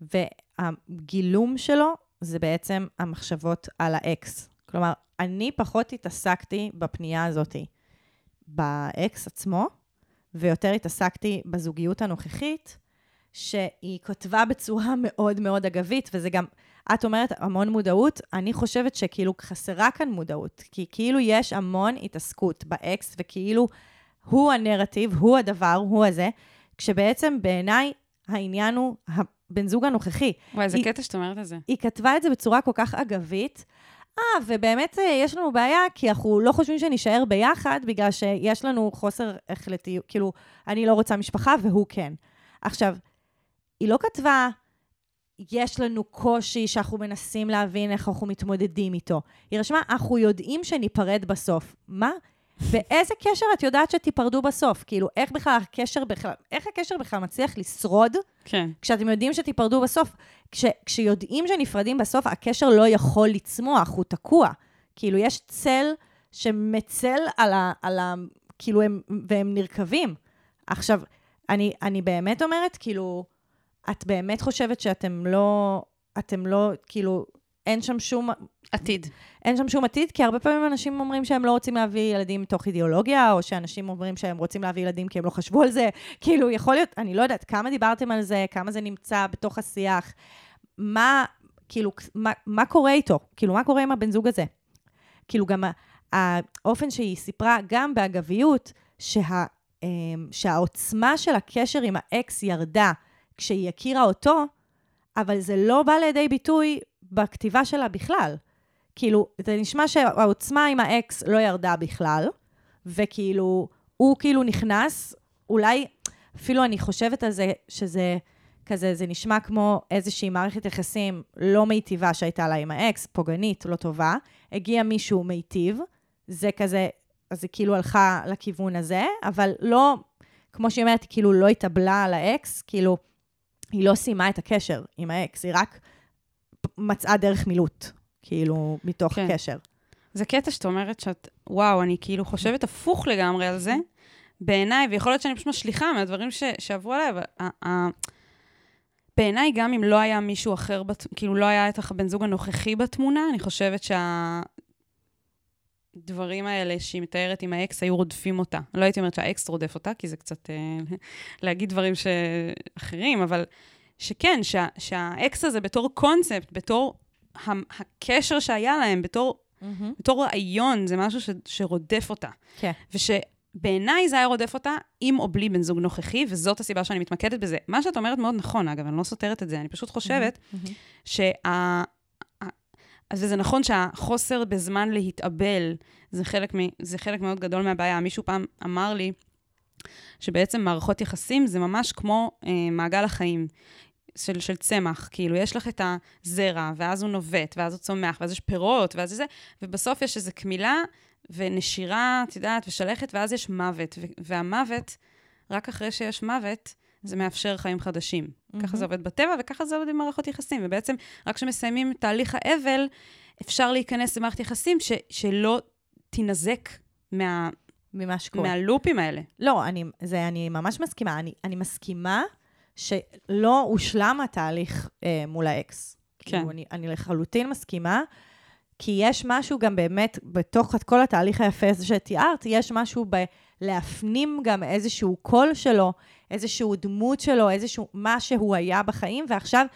והגילום שלו זה בעצם המחשבות על האקס. כלומר, אני פחות התעסקתי בפנייה הזאתי באקס עצמו, ויותר התעסקתי בזוגיות הנוכחית, שהיא כתבה בצורה מאוד מאוד אגבית, וזה גם, את אומרת המון מודעות, אני חושבת שכאילו חסרה כאן מודעות, כי כאילו יש המון התעסקות באקס, וכאילו הוא הנרטיב, הוא הדבר, הוא הזה, כשבעצם בעיניי העניין הוא הבן זוג הנוכחי. וואי, איזה קטע שאת אומרת את זה. היא כתבה את זה בצורה כל כך אגבית. אה, ובאמת אה, יש לנו בעיה, כי אנחנו לא חושבים שנישאר ביחד, בגלל שיש לנו חוסר החלטיות, כאילו, אני לא רוצה משפחה והוא כן. עכשיו, היא לא כתבה, יש לנו קושי שאנחנו מנסים להבין איך אנחנו מתמודדים איתו. היא רשמה, אנחנו יודעים שניפרד בסוף. מה? באיזה קשר את יודעת שתיפרדו בסוף? כאילו, איך בכלל הקשר בכלל, איך הקשר בכלל מצליח לשרוד כן. כשאתם יודעים שתיפרדו בסוף, כש, כשיודעים שנפרדים בסוף, הקשר לא יכול לצמוח, הוא תקוע. כאילו, יש צל שמצל על ה... על ה כאילו, הם, והם נרקבים. עכשיו, אני, אני באמת אומרת, כאילו, את באמת חושבת שאתם לא... אתם לא, כאילו, אין שם שום... עתיד. אין שם שום עתיד, כי הרבה פעמים אנשים אומרים שהם לא רוצים להביא ילדים מתוך אידיאולוגיה, או שאנשים אומרים שהם רוצים להביא ילדים כי הם לא חשבו על זה. כאילו, יכול להיות, אני לא יודעת, כמה דיברתם על זה, כמה זה נמצא בתוך השיח, מה, כאילו, מה, מה קורה איתו? כאילו, מה קורה עם הבן זוג הזה? כאילו, גם האופן שהיא סיפרה, גם באגביות, שה, אמ, שהעוצמה של הקשר עם האקס ירדה כשהיא הכירה אותו, אבל זה לא בא לידי ביטוי בכתיבה שלה בכלל. כאילו, זה נשמע שהעוצמה עם האקס לא ירדה בכלל, וכאילו, הוא כאילו נכנס, אולי, אפילו אני חושבת על זה, שזה כזה, זה נשמע כמו איזושהי מערכת יחסים לא מיטיבה שהייתה לה עם האקס, פוגענית, לא טובה, הגיע מישהו מיטיב, זה כזה, אז היא כאילו הלכה לכיוון הזה, אבל לא, כמו שהיא אומרת, כאילו לא התאבלה על האקס, כאילו, היא לא סיימה את הקשר עם האקס, היא רק מצאה דרך מילוט, כאילו, מתוך כן. קשר. זה קטע שאת אומרת שאת, וואו, אני כאילו חושבת הפוך לגמרי על זה, בעיניי, ויכול להיות שאני פשוט משליכה מהדברים ש, שעברו עליי, אבל בעיניי, גם אם לא היה מישהו אחר, בת, כאילו לא היה את הבן זוג הנוכחי בתמונה, אני חושבת שהדברים האלה שהיא מתארת עם האקס היו רודפים אותה. לא הייתי אומרת שהאקס רודף אותה, כי זה קצת אה, להגיד דברים ש... אחרים, אבל שכן, שה, שהאקס הזה בתור קונספט, בתור הקשר שהיה להם, בתור בתור רעיון, זה משהו ש, שרודף אותה. כן. ושבעיניי זה היה רודף אותה עם או בלי בן זוג נוכחי, וזאת הסיבה שאני מתמקדת בזה. מה שאת אומרת מאוד נכון, אגב, אני לא סותרת את זה, אני פשוט חושבת שה... ה- אז זה נכון שהחוסר בזמן להתאבל זה חלק, מ... זה חלק מאוד גדול מהבעיה. מישהו פעם אמר לי שבעצם מערכות יחסים זה ממש כמו אה, מעגל החיים. של, של צמח, כאילו, יש לך את הזרע, ואז הוא נובט, ואז הוא צומח, ואז יש פירות, ואז זה, ובסוף יש איזו קמילה ונשירה, את יודעת, ושלכת, ואז יש מוות. והמוות, רק אחרי שיש מוות, זה מאפשר חיים חדשים. ככה זה עובד בטבע, וככה זה עובד עם מערכות יחסים. ובעצם, רק כשמסיימים את תהליך האבל, אפשר להיכנס למערכת יחסים ש- שלא תינזק מה, ממה שקורה. מהלופים האלה. לא, אני, זה, אני ממש מסכימה. אני, אני מסכימה שלא הושלם התהליך אה, מול האקס. כן. כאילו, אני, אני לחלוטין מסכימה, כי יש משהו גם באמת, בתוך כל התהליך היפה הזה שתיארת, יש משהו בלהפנים גם איזשהו קול שלו, איזשהו דמות שלו, איזשהו מה שהוא היה בחיים, ועכשיו,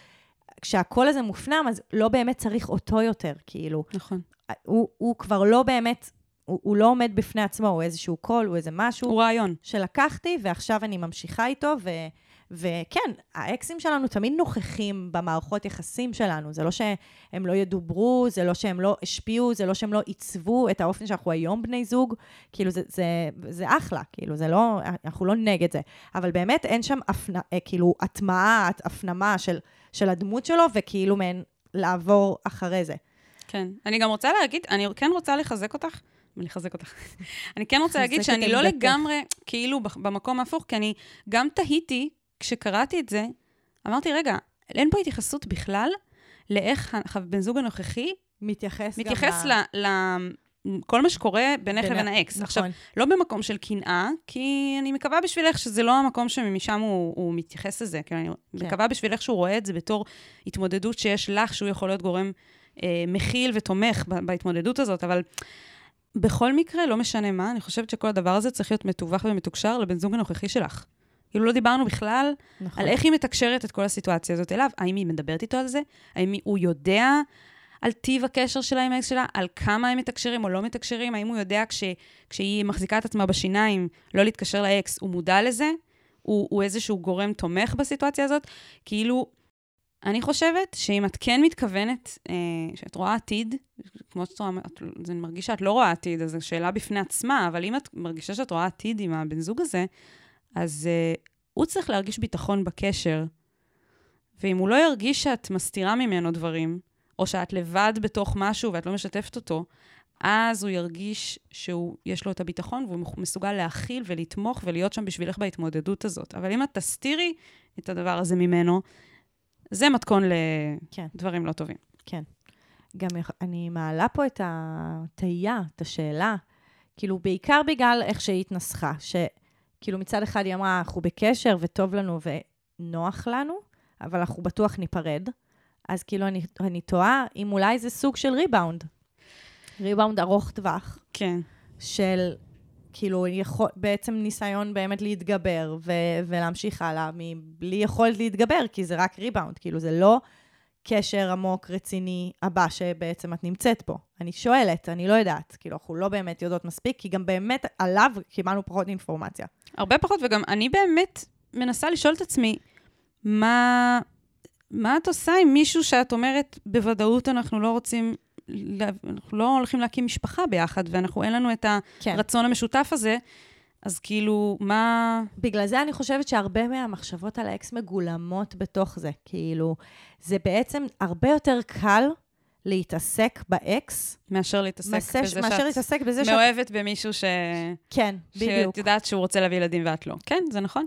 כשהקול הזה מופנם, אז לא באמת צריך אותו יותר, כאילו. נכון. הוא, הוא כבר לא באמת, הוא, הוא לא עומד בפני עצמו, הוא איזשהו קול, הוא איזה משהו. הוא רעיון. שלקחתי, ועכשיו אני ממשיכה איתו, ו... וכן, האקסים שלנו תמיד נוכחים במערכות יחסים שלנו. זה לא שהם לא ידוברו, זה לא שהם לא השפיעו, זה לא שהם לא עיצבו את האופן שאנחנו היום בני זוג. כאילו, זה, זה, זה אחלה, כאילו, זה לא, אנחנו לא נגד זה. אבל באמת אין שם הפנה, אה, כאילו, הטמעה, הפנמה של, של הדמות שלו, וכאילו מעין לעבור אחרי זה. כן. אני גם רוצה להגיד, אני כן רוצה לחזק אותך. לחזק אותך. אני כן רוצה להגיד שאני לא. לגמרי, כאילו, במקום ההפוך, כי אני גם תהיתי, כשקראתי את זה, אמרתי, רגע, אין פה התייחסות בכלל לאיך הבן זוג הנוכחי מתייחס, מתייחס גם ל... ל... כל מה שקורה בינך בין לבין האקס. נכון. עכשיו, לא במקום של קנאה, כי אני מקווה בשבילך שזה לא המקום שמשם הוא, הוא מתייחס לזה. כי אני כן. מקווה בשבילך שהוא רואה את זה בתור התמודדות שיש לך, שהוא יכול להיות גורם אה, מכיל ותומך ב- בהתמודדות הזאת, אבל בכל מקרה, לא משנה מה, אני חושבת שכל הדבר הזה צריך להיות מתווך ומתוקשר לבן זוג הנוכחי שלך. כאילו לא דיברנו בכלל נכון. על איך היא מתקשרת את כל הסיטואציה הזאת אליו. האם היא מדברת איתו על זה? האם הוא יודע על טיב הקשר שלה עם האקס שלה? על כמה הם מתקשרים או לא מתקשרים? האם הוא יודע כש, כשהיא מחזיקה את עצמה בשיניים לא להתקשר לאקס, הוא מודע לזה? הוא, הוא איזשהו גורם תומך בסיטואציה הזאת? כאילו, אני חושבת שאם את כן מתכוונת, אה, שאת רואה עתיד, כמו שאת רואה, את, זה מרגיש שאת לא רואה עתיד, אז זו שאלה בפני עצמה, אבל אם את מרגישה שאת רואה עתיד עם הבן זוג הזה, אז uh, הוא צריך להרגיש ביטחון בקשר. ואם הוא לא ירגיש שאת מסתירה ממנו דברים, או שאת לבד בתוך משהו ואת לא משתפת אותו, אז הוא ירגיש שיש לו את הביטחון והוא מסוגל להכיל ולתמוך ולהיות שם בשבילך בהתמודדות הזאת. אבל אם את תסתירי את הדבר הזה ממנו, זה מתכון כן. לדברים לא טובים. גם יכ- אני מעלה פה את התהייה, את השאלה, כאילו, בעיקר בגלל איך שהיא התנסחה, שכאילו מצד אחד היא אמרה, אנחנו בקשר וטוב לנו ונוח לנו, אבל אנחנו בטוח ניפרד. אז כאילו, אני, אני תוהה אם אולי זה סוג של ריבאונד. ריבאונד ארוך טווח, כן. של כאילו, יכול, בעצם ניסיון באמת להתגבר ו- ולהמשיך הלאה, מבלי יכולת להתגבר, כי זה רק ריבאונד, כאילו, זה לא קשר עמוק, רציני, הבא שבעצם את נמצאת בו. אני שואלת, אני לא יודעת, כאילו, אנחנו לא באמת יודעות מספיק, כי גם באמת עליו קיבלנו פחות אינפורמציה. הרבה פחות, וגם אני באמת מנסה לשאול את עצמי, מה, מה את עושה עם מישהו שאת אומרת, בוודאות אנחנו לא רוצים, אנחנו לא הולכים להקים משפחה ביחד, ואנחנו, אין לנו את כן. הרצון המשותף הזה, אז כאילו, מה... בגלל זה אני חושבת שהרבה מהמחשבות על האקס מגולמות בתוך זה. כאילו, זה בעצם הרבה יותר קל להתעסק באקס, מאשר להתעסק מאשר בזה מאשר שאת להתעסק בזה שאת... מאוהבת במישהו ש... כן, בדיוק. שאת יודעת שהוא רוצה להביא ילדים ואת לא. כן, זה נכון.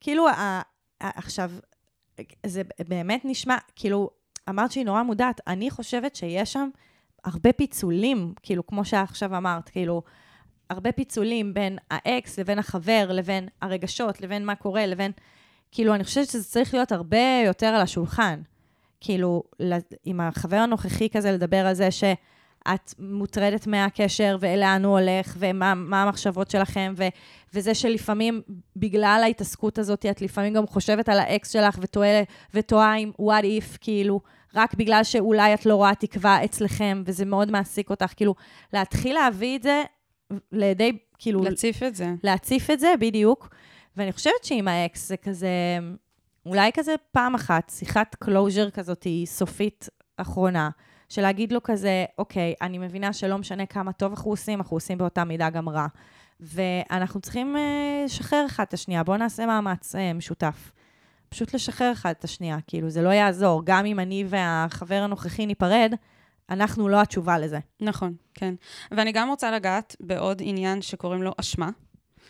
כאילו, ה- עכשיו, זה באמת נשמע, כאילו, אמרת שהיא נורא מודעת, אני חושבת שיש שם הרבה פיצולים, כאילו, כמו שעכשיו אמרת, כאילו, הרבה פיצולים בין האקס לבין החבר, לבין הרגשות, לבין מה קורה, לבין... כאילו, אני חושבת שזה צריך להיות הרבה יותר על השולחן. כאילו, עם החבר הנוכחי כזה, לדבר על זה שאת מוטרדת מהקשר, ולאן הוא הולך, ומה מה המחשבות שלכם, ו, וזה שלפעמים, בגלל ההתעסקות הזאת, את לפעמים גם חושבת על האקס שלך, ותוהה- עם what if, כאילו, רק בגלל שאולי את לא רואה תקווה אצלכם, וזה מאוד מעסיק אותך, כאילו, להתחיל להביא את זה לידי, כאילו, להציף את זה. להציף את זה, בדיוק. ואני חושבת שעם האקס זה כזה, אולי כזה פעם אחת, שיחת closure כזאת היא סופית אחרונה, של להגיד לו כזה, אוקיי, אני מבינה שלא משנה כמה טוב אנחנו עושים, אנחנו עושים באותה מידה גם רע. ואנחנו צריכים אה, לשחרר אחד את השנייה, בואו נעשה מאמץ אה, משותף. פשוט לשחרר אחד את השנייה, כאילו, זה לא יעזור. גם אם אני והחבר הנוכחי ניפרד, אנחנו לא התשובה לזה. נכון, כן. ואני גם רוצה לגעת בעוד עניין שקוראים לו אשמה.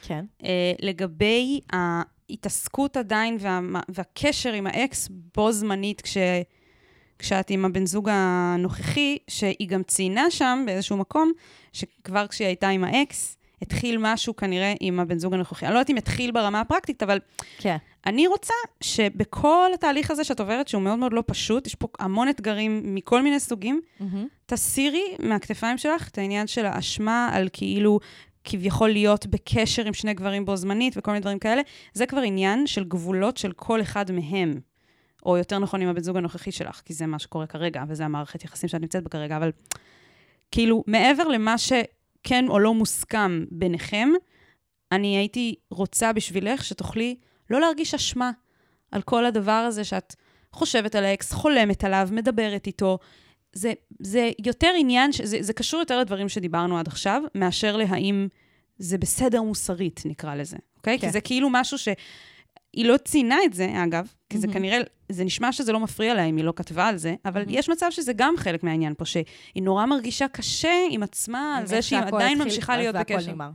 כן. אה, לגבי ההתעסקות עדיין וה, והקשר עם האקס בו זמנית כש, כשאת עם הבן זוג הנוכחי, שהיא גם ציינה שם באיזשהו מקום, שכבר כשהיא הייתה עם האקס, התחיל משהו כנראה עם הבן זוג הנוכחי. אני לא יודעת אם התחיל ברמה הפרקטית, אבל כן. אני רוצה שבכל התהליך הזה שאת עוברת, שהוא מאוד מאוד לא פשוט, יש פה המון אתגרים מכל מיני סוגים, תסירי מהכתפיים שלך את העניין של האשמה על כאילו כביכול להיות בקשר עם שני גברים בו זמנית וכל מיני דברים כאלה. זה כבר עניין של גבולות של כל אחד מהם. או יותר נכון עם הבן זוג הנוכחי שלך, כי זה מה שקורה כרגע, וזה המערכת יחסים שאת נמצאת בה כרגע, אבל כאילו, מעבר למה שכן או לא מוסכם ביניכם, אני הייתי רוצה בשבילך שתוכלי לא להרגיש אשמה על כל הדבר הזה שאת חושבת על האקס, חולמת עליו, מדברת איתו. זה, זה יותר עניין, ש- זה, זה קשור יותר לדברים שדיברנו עד עכשיו, מאשר להאם זה בסדר מוסרית, נקרא לזה, אוקיי? כן. כי זה כאילו משהו ש... היא לא ציינה את זה, אגב, כי זה. כנראה, זה נשמע שזה לא מפריע לה אם היא לא כתבה על זה, אבל יש מצב שזה גם חלק מהעניין פה, שהיא נורא מרגישה קשה עם עצמה על זה שהיא עדיין ממשיכה להיות והכל בקשר. נגמר.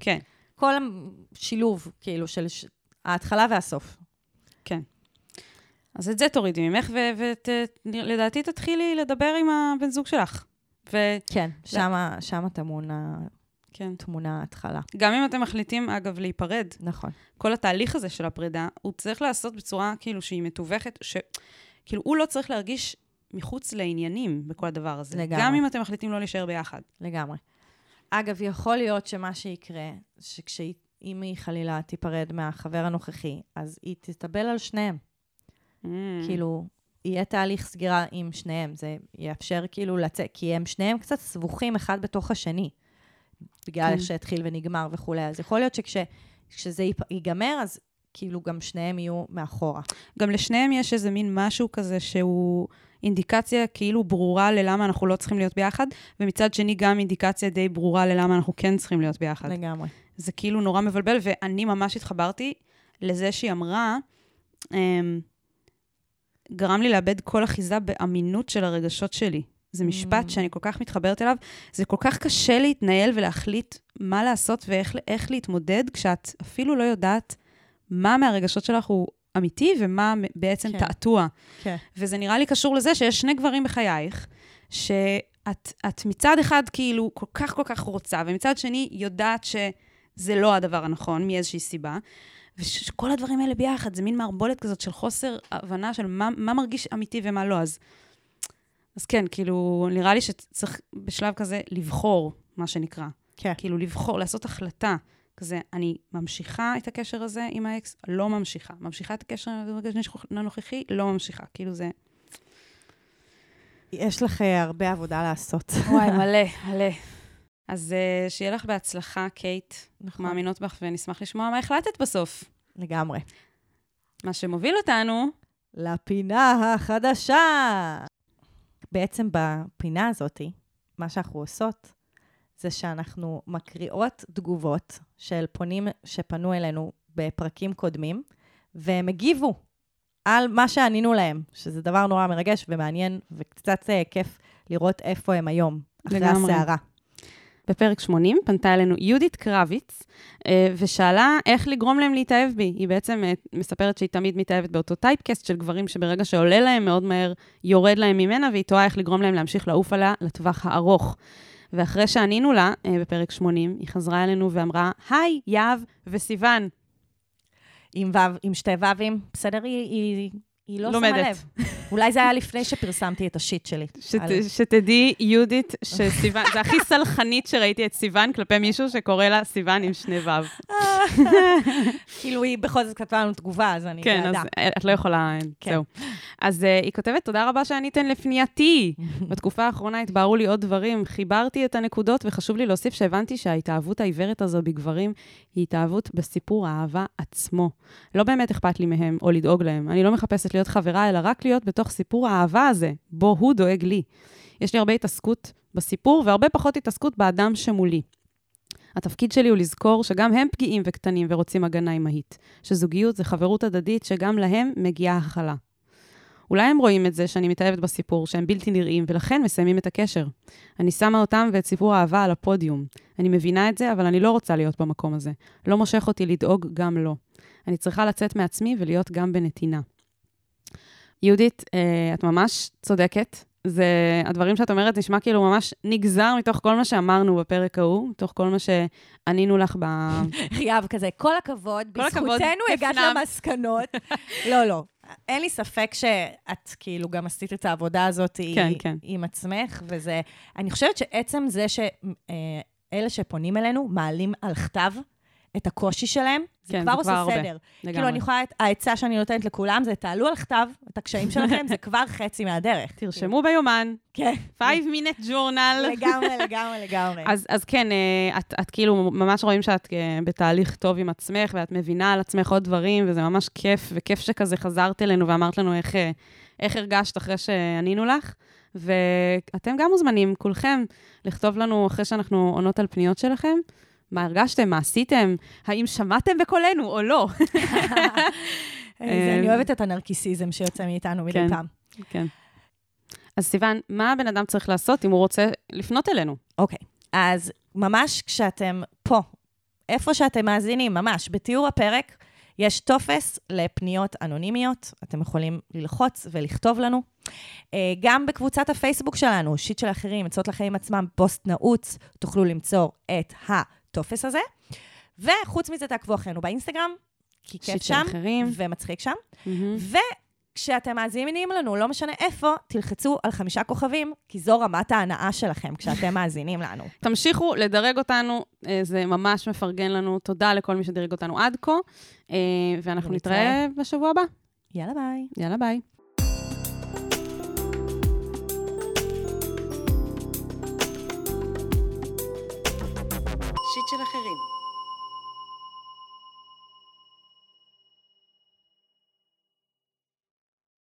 כן, כל השילוב, כאילו, של ההתחלה והסוף. כן. אז את זה תורידי ממך, ולדעתי תתחילי לדבר עם הבן זוג שלך. וכן, כן, שמה, שמה טמונה, כן. טמונה ההתחלה. גם אם אתם מחליטים, אגב, להיפרד, נכון. כל התהליך הזה של הפרידה, הוא צריך לעשות בצורה כאילו שהיא מתווכת, ש... כאילו, הוא לא צריך להרגיש מחוץ לעניינים בכל הדבר הזה. לגמרי. גם אם אתם מחליטים לא להישאר ביחד. לגמרי. אגב, יכול להיות שמה שיקרה, שאם היא חלילה תיפרד מהחבר הנוכחי, אז היא תתאבל על שניהם. Mm. כאילו, יהיה תהליך סגירה עם שניהם, זה יאפשר כאילו לצאת, כי הם שניהם קצת סבוכים אחד בתוך השני, בגלל כן. איך שהתחיל ונגמר וכולי. אז יכול להיות שכשזה ייגמר, אז כאילו גם שניהם יהיו מאחורה. גם לשניהם יש איזה מין משהו כזה שהוא אינדיקציה כאילו ברורה ללמה אנחנו לא צריכים להיות ביחד, ומצד שני גם אינדיקציה די ברורה ללמה אנחנו כן צריכים להיות ביחד. לגמרי. זה כאילו נורא מבלבל, ואני ממש התחברתי לזה שהיא אמרה, אמ, גרם לי לאבד כל אחיזה באמינות של הרגשות שלי. זה משפט Mm. שאני כל כך מתחברת אליו. זה כל כך קשה להתנהל ולהחליט מה לעשות ואיך איך להתמודד, כשאת אפילו לא יודעת מה מהרגשות שלך הוא אמיתי ומה בעצם כן. תעתוע. כן. וזה נראה לי קשור לזה שיש שני גברים בחייך, שאת את מצד אחד כאילו כל כך כל כך רוצה, ומצד שני יודעת שזה לא הדבר הנכון מאיזושהי סיבה, ושכל הדברים האלה ביחד, זה מין מערבולת כזאת של חוסר הבנה של מה, מה מרגיש אמיתי ומה לא. אז, אז כן, כאילו, נראה לי שצריך בשלב כזה לבחור, מה שנקרא. כן. כאילו, לבחור, לעשות החלטה. כזה, אני ממשיכה את הקשר הזה עם האקס, לא ממשיכה. ממשיכה את הקשר הנוכחי, לא ממשיכה. כאילו זה... יש לך אה, הרבה עבודה לעשות. וואי, מלא, מלא. אז uh, שיהיה לך בהצלחה, קייט. אנחנו נכון. מאמינות בך ונשמח לשמוע מה החלטת בסוף. לגמרי. מה שמוביל אותנו, לפינה החדשה. בעצם בפינה הזאת, מה שאנחנו עושות, זה שאנחנו מקריאות תגובות של פונים שפנו אלינו בפרקים קודמים, והם הגיבו על מה שענינו להם, שזה דבר נורא מרגש ומעניין, וקצת אה, כיף לראות איפה הם היום, אחרי. הסערה. בפרק 80 פנתה אלינו יהודית קרביץ, אה, ושאלה איך לגרום להם להתאהב בי. היא בעצם אה, מספרת שהיא תמיד מתאהבת באותו טייפקסט של גברים שברגע שעולה להם מאוד מהר, יורד להם ממנה, והיא תוהה איך לגרום להם להמשיך לעוף עליה לטווח הארוך. ואחרי שענינו לה, אה, בפרק 80, היא חזרה אלינו ואמרה, היי, יהב וסיוון. עם וו, עם שתי וווים, בסדר? היא, היא, היא לא לומדת. שמה לב. אולי זה היה לפני שפרסמתי את השיט שלי. שת, על- שתדעי, יהודית, שסיוון, זה הכי סלחנית שראיתי את סיוון כלפי מישהו שקורא לה סיוון עם שני וו. כאילו, היא בכל זאת כתבה לנו תגובה, אז אני כן, בעדה. אז אה, את לא יכולה, כן. זהו. אז uh, היא כותבת, תודה רבה שעניתן לפנייתי. בתקופה האחרונה התבהרו לי עוד דברים, חיברתי את הנקודות, וחשוב לי להוסיף שהבנתי שההתאהבות העיוורת הזו בגברים היא התאהבות בסיפור האהבה עצמו. לא באמת אכפת לי מהם או לדאוג להם. אני לא מחפשת להיות חברה, אלא רק להיות בתוך סיפור האהבה הזה, בו הוא דואג לי. יש לי הרבה התעסקות בסיפור והרבה פחות התעסקות באדם שמולי. התפקיד שלי הוא לזכור שגם הם פגיעים וקטנים ורוצים הגנה אמהית, שזוגיות זה חברות הדדית שגם להם מגיעה הכלה. אולי הם רואים את זה שאני מתאהבת בסיפור, שהם בלתי נראים, ולכן מסיימים את הקשר. אני שמה אותם ואת סיפור האהבה על הפודיום. אני מבינה את זה, אבל אני לא רוצה להיות במקום הזה. לא מושך אותי לדאוג גם לו. אני צריכה לצאת מעצמי ולהיות גם בנתינה. יהודית, אה, את ממש צודקת. זה, הדברים שאת אומרת נשמע כאילו ממש נגזר מתוך כל מה שאמרנו בפרק ההוא, מתוך כל מה שענינו לך ב... יהב כזה, כל הכבוד, כל בזכותנו הגעת. למסקנות. לא, לא. אין לי ספק שאת כאילו גם עשית את העבודה הזאת כן, כן. עם עצמך, וזה... אני חושבת שעצם זה שאלה שפונים אלינו מעלים על כתב את הקושי שלהם, זה כן, כבר זה עושה כבר הרבה. סדר. כאילו, לגמרי. אני יכולה, את- העצה שאני נותנת לכולם זה, תעלו על כתב את הקשיים שלכם, זה כבר חצי מהדרך. תרשמו ביומן, כן. 5 minute journal. לגמרי, לגמרי, לגמרי. אז, אז כן, אה, את, את כאילו ממש רואים שאת אה, בתהליך טוב עם עצמך, ואת מבינה על עצמך עוד דברים, וזה ממש כיף, וכיף שכזה חזרת אלינו ואמרת לנו איך, אה, איך הרגשת אחרי שענינו לך. ואתם גם מוזמנים, כולכם, לכתוב לנו אחרי שאנחנו עונות על פניות שלכם. מה הרגשתם? מה עשיתם? האם שמעתם בקולנו או לא? זה- אני אוהבת את הנרקיסיזם שיוצא מאיתנו מדי כן. פעם. כן. אז סיוון, מה הבן אדם צריך לעשות אם הוא רוצה לפנות אלינו? אוקיי, אז ממש כשאתם פה, איפה שאתם מאזינים, ממש, בתיאור הפרק, יש טופס לפניות אנונימיות, אתם יכולים ללחוץ ולכתוב לנו. אה, גם בקבוצת הפייסבוק שלנו, שיט של אחרים, עצות לחיים עצמם, פוסט נעוץ, תוכלו למצוא את הטופס הזה. וחוץ מזה, תעקבו אחרינו באינסטגרם, כי כיף שם, אחרים. ומצחיק שם. מהמם. וכשאתם מאזינים לנו, לא משנה איפה, תלחצו על חמישה כוכבים, כי זו רמת ההנאה שלכם כשאתם מאזינים לנו. תמשיכו לדרג אותנו, אה, זה ממש מפרגן לנו. תודה לכל מי שדירג אותנו עד כה, אה, ואנחנו. נתראה בשבוע הבא. יאללה ביי. יאללה, ביי. שיט של אחרים.